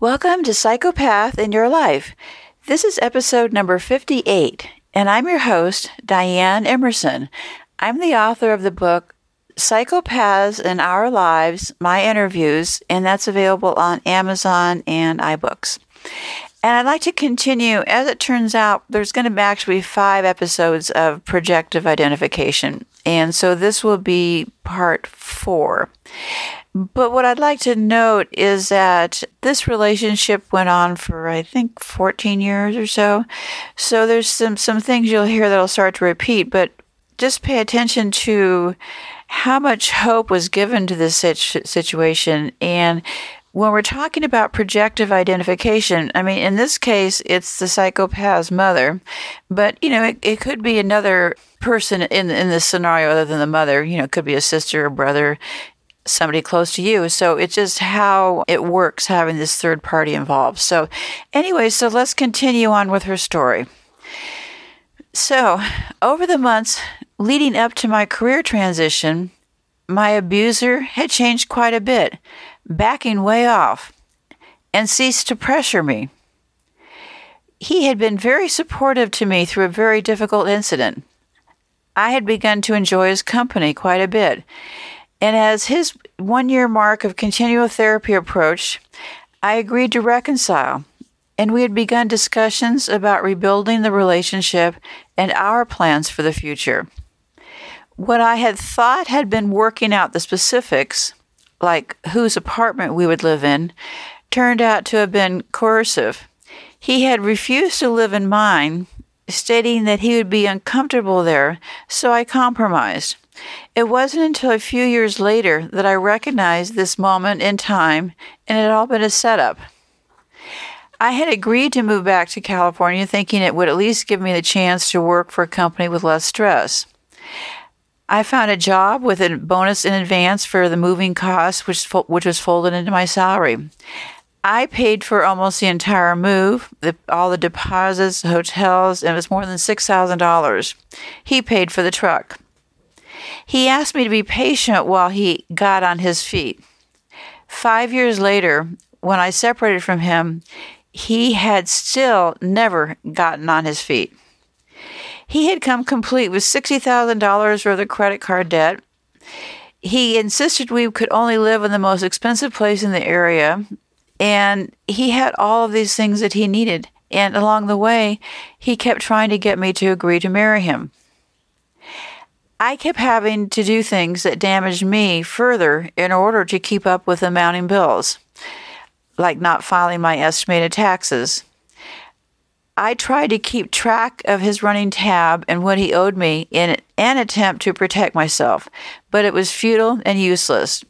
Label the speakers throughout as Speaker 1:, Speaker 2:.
Speaker 1: Welcome to Psychopath in Your Life. This is episode number 58, and I'm your host, Diane Emerson. I'm the author of the book Psychopaths in Our Lives My Interviews, and that's available on Amazon and iBooks. And I'd like to continue. As it turns out, there's going to be actually five episodes of projective identification. And so this will be part four. But what I'd like to note is that this relationship went on for I think 14 years or so. So there's some some things you'll hear that'll start to repeat, but just pay attention to how much hope was given to this situation and when we're talking about projective identification, I mean, in this case, it's the psychopath's mother, but you know, it, it could be another person in in this scenario other than the mother. You know, it could be a sister or brother somebody close to you. So it's just how it works having this third party involved. So, anyway, so let's continue on with her story. So, over the months leading up to my career transition, my abuser had changed quite a bit, backing way off, and ceased to pressure me. He had been very supportive to me through a very difficult incident. I had begun to enjoy his company quite a bit, and as his one year mark of continual therapy approached, I agreed to reconcile, and we had begun discussions about rebuilding the relationship and our plans for the future. What I had thought had been working out the specifics, like whose apartment we would live in, turned out to have been coercive. He had refused to live in mine, stating that he would be uncomfortable there, so I compromised. It wasn't until a few years later that I recognized this moment in time and it had all been a setup. I had agreed to move back to California thinking it would at least give me the chance to work for a company with less stress. I found a job with a bonus in advance for the moving costs, which, which was folded into my salary. I paid for almost the entire move, the, all the deposits, hotels, and it was more than $6,000. He paid for the truck. He asked me to be patient while he got on his feet. Five years later, when I separated from him, he had still never gotten on his feet. He had come complete with $60,000 worth of credit card debt. He insisted we could only live in the most expensive place in the area, and he had all of these things that he needed. And along the way, he kept trying to get me to agree to marry him. I kept having to do things that damaged me further in order to keep up with the mounting bills, like not filing my estimated taxes. I tried to keep track of his running tab and what he owed me in an attempt to protect myself, but it was futile and useless.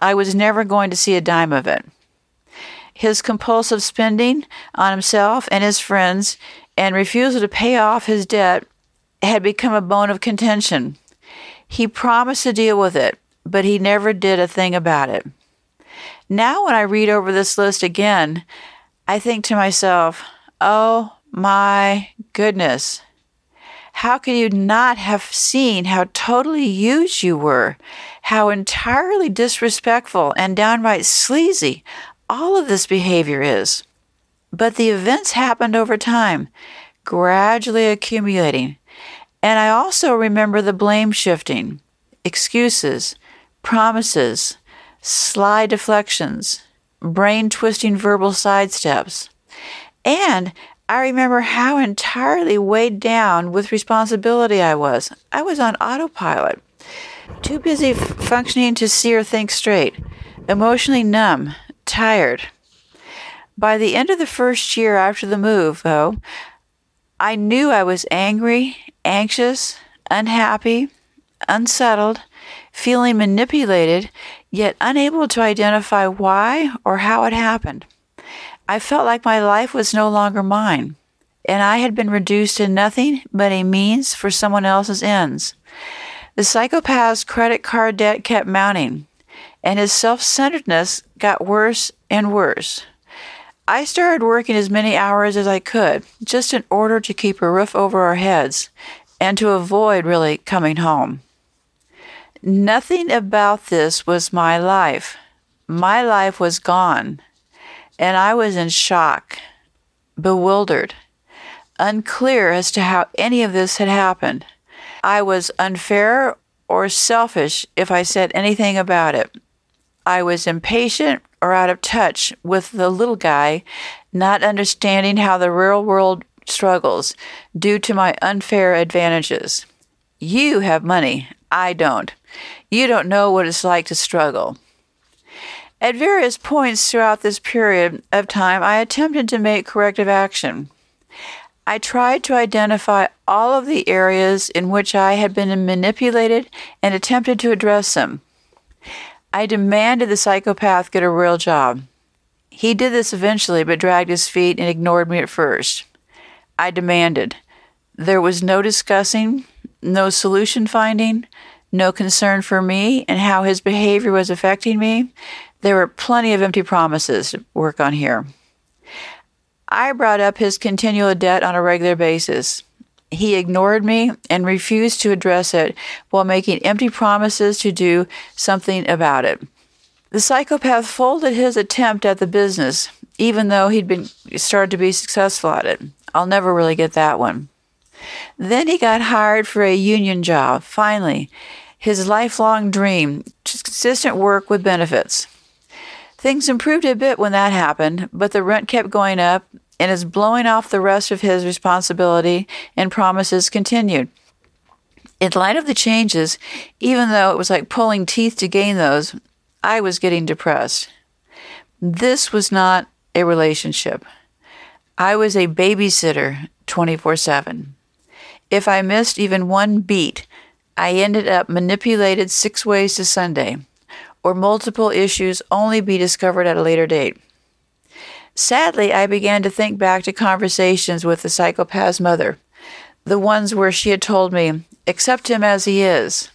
Speaker 1: I was never going to see a dime of it. His compulsive spending on himself and his friends and refusal to pay off his debt had become a bone of contention. He promised to deal with it, but he never did a thing about it. Now, when I read over this list again, I think to myself, oh my goodness, how could you not have seen how totally used you were? How entirely disrespectful and downright sleazy all of this behavior is. But the events happened over time, gradually accumulating, and I also remember the blame shifting, excuses, promises, sly deflections, brain twisting verbal sidesteps. And I remember how entirely weighed down with responsibility I was. I was on autopilot, too busy f- functioning to see or think straight, emotionally numb, tired. By the end of the first year after the move, though, I knew I was angry anxious, unhappy, unsettled, feeling manipulated, yet unable to identify why or how it happened. I felt like my life was no longer mine, and I had been reduced to nothing but a means for someone else's ends. The psychopath's credit card debt kept mounting, and his self centeredness got worse and worse. I started working as many hours as I could, just in order to keep a roof over our heads and to avoid really coming home. Nothing about this was my life. My life was gone. And I was in shock, bewildered, unclear as to how any of this had happened. I was unfair or selfish if I said anything about it. I was impatient or out of touch with the little guy, not understanding how the real world struggles due to my unfair advantages. You have money, I don't. You don't know what it's like to struggle. At various points throughout this period of time, I attempted to make corrective action. I tried to identify all of the areas in which I had been manipulated and attempted to address them. I demanded the psychopath get a real job. He did this eventually, but dragged his feet and ignored me at first. I demanded. There was no discussing, no solution finding, no concern for me and how his behavior was affecting me. There were plenty of empty promises to work on here. I brought up his continual debt on a regular basis. He ignored me and refused to address it while making empty promises to do something about it. The psychopath folded his attempt at the business, even though he'd been started to be successful at it. I'll never really get that one. Then he got hired for a union job, finally, his lifelong dream, consistent work with benefits. Things improved a bit when that happened, but the rent kept going up and his blowing off the rest of his responsibility and promises continued. In light of the changes, even though it was like pulling teeth to gain those, I was getting depressed. This was not a relationship. I was a babysitter 24 7. If I missed even one beat, I ended up manipulated six ways to Sunday, or multiple issues only be discovered at a later date. Sadly, I began to think back to conversations with the psychopath's mother, the ones where she had told me, accept him as he is.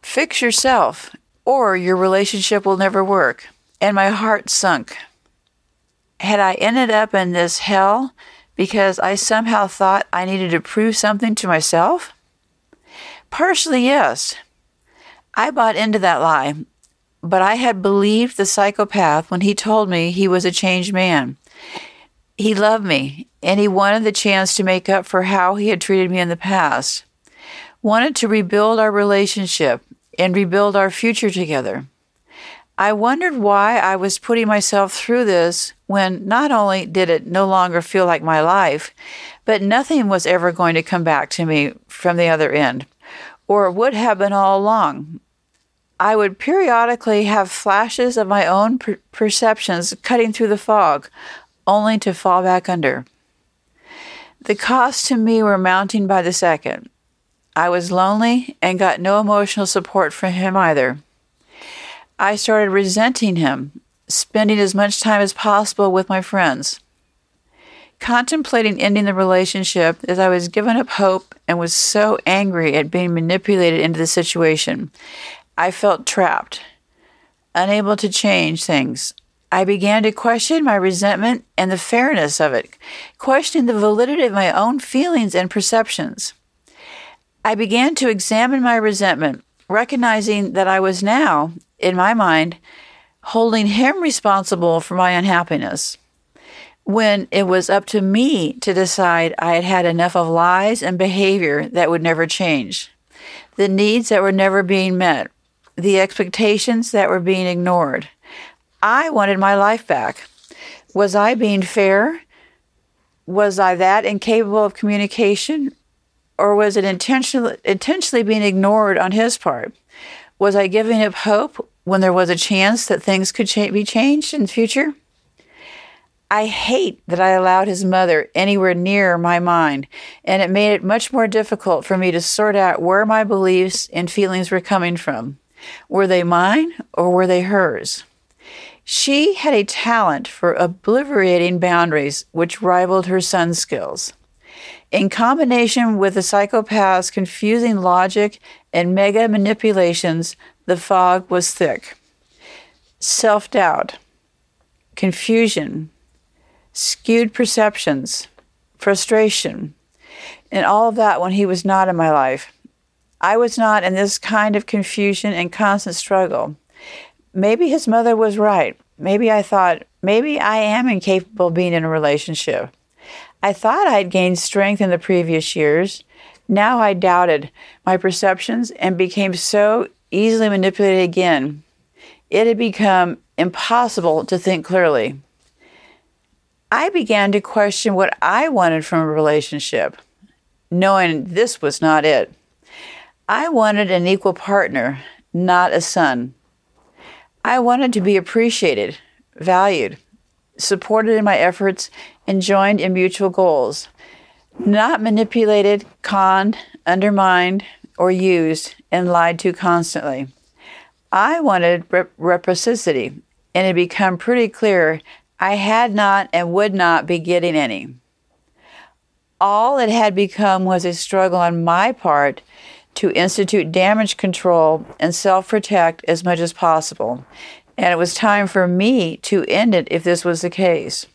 Speaker 1: Fix yourself, or your relationship will never work. And my heart sunk. Had I ended up in this hell because I somehow thought I needed to prove something to myself? Partially, yes. I bought into that lie but I had believed the psychopath when he told me he was a changed man. He loved me, and he wanted the chance to make up for how he had treated me in the past. Wanted to rebuild our relationship and rebuild our future together. I wondered why I was putting myself through this when not only did it no longer feel like my life, but nothing was ever going to come back to me from the other end, or would have been all along. I would periodically have flashes of my own per- perceptions cutting through the fog, only to fall back under. The costs to me were mounting by the second. I was lonely and got no emotional support from him either. I started resenting him, spending as much time as possible with my friends. Contemplating ending the relationship as I was giving up hope and was so angry at being manipulated into the situation, I felt trapped, unable to change things. I began to question my resentment and the fairness of it, questioning the validity of my own feelings and perceptions. I began to examine my resentment, recognizing that I was now, in my mind, holding him responsible for my unhappiness when it was up to me to decide I had had enough of lies and behavior that would never change, the needs that were never being met, the expectations that were being ignored. I wanted my life back. Was I being fair? Was I that incapable of communication? Or was it intentionally, intentionally being ignored on his part? Was I giving up hope when there was a chance that things could cha- be changed in the future? I hate that I allowed his mother anywhere near my mind, and it made it much more difficult for me to sort out where my beliefs and feelings were coming from. Were they mine or were they hers? She had a talent for obliterating boundaries which rivaled her son's skills. In combination with the psychopath's confusing logic and mega manipulations, the fog was thick. Self doubt, confusion, skewed perceptions, frustration, and all of that when he was not in my life. I was not in this kind of confusion and constant struggle. Maybe his mother was right. Maybe I thought, maybe I am incapable of being in a relationship. I thought I'd gained strength in the previous years. Now I doubted my perceptions and became so easily manipulated again. It had become impossible to think clearly. I began to question what I wanted from a relationship, knowing this was not it. I wanted an equal partner, not a son. I wanted to be appreciated, valued, supported in my efforts, and joined in mutual goals, not manipulated, conned, undermined, or used and lied to constantly. I wanted reciprocity, and it became pretty clear I had not and would not be getting any. All it had become was a struggle on my part to institute damage control and self protect as much as possible, and it was time for me to end it if this was the case.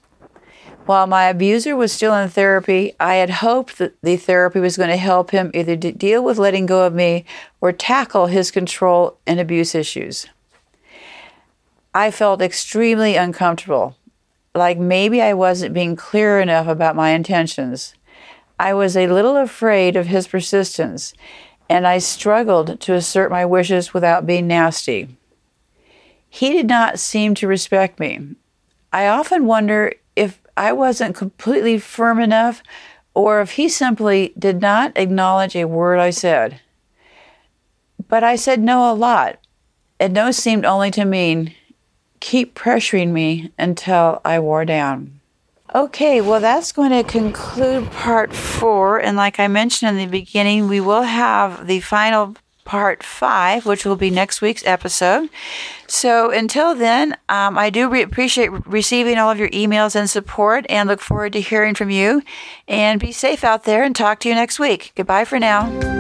Speaker 1: While my abuser was still in therapy, I had hoped that the therapy was going to help him either deal with letting go of me or tackle his control and abuse issues. I felt extremely uncomfortable, like maybe I wasn't being clear enough about my intentions. I was a little afraid of his persistence, and I struggled to assert my wishes without being nasty. He did not seem to respect me. I often wonder if I wasn't completely firm enough or if he simply did not acknowledge a word I said. But I said no a lot, and no seemed only to mean keep pressuring me until I wore down. Okay, well, that's going to conclude part four. And like I mentioned in the beginning, we will have the final part five, which will be next week's episode. So until then, um, I do re- appreciate receiving all of your emails and support and look forward to hearing from you. And be safe out there and talk to you next week. Goodbye for now.